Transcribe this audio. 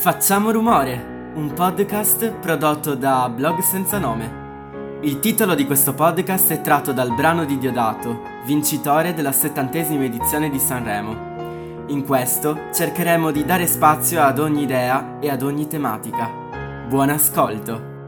Facciamo rumore, un podcast prodotto da Blog Senza Nome. Il titolo di questo podcast è tratto dal brano di Diodato, vincitore della settantesima edizione di Sanremo. In questo cercheremo di dare spazio ad ogni idea e ad ogni tematica. Buon ascolto!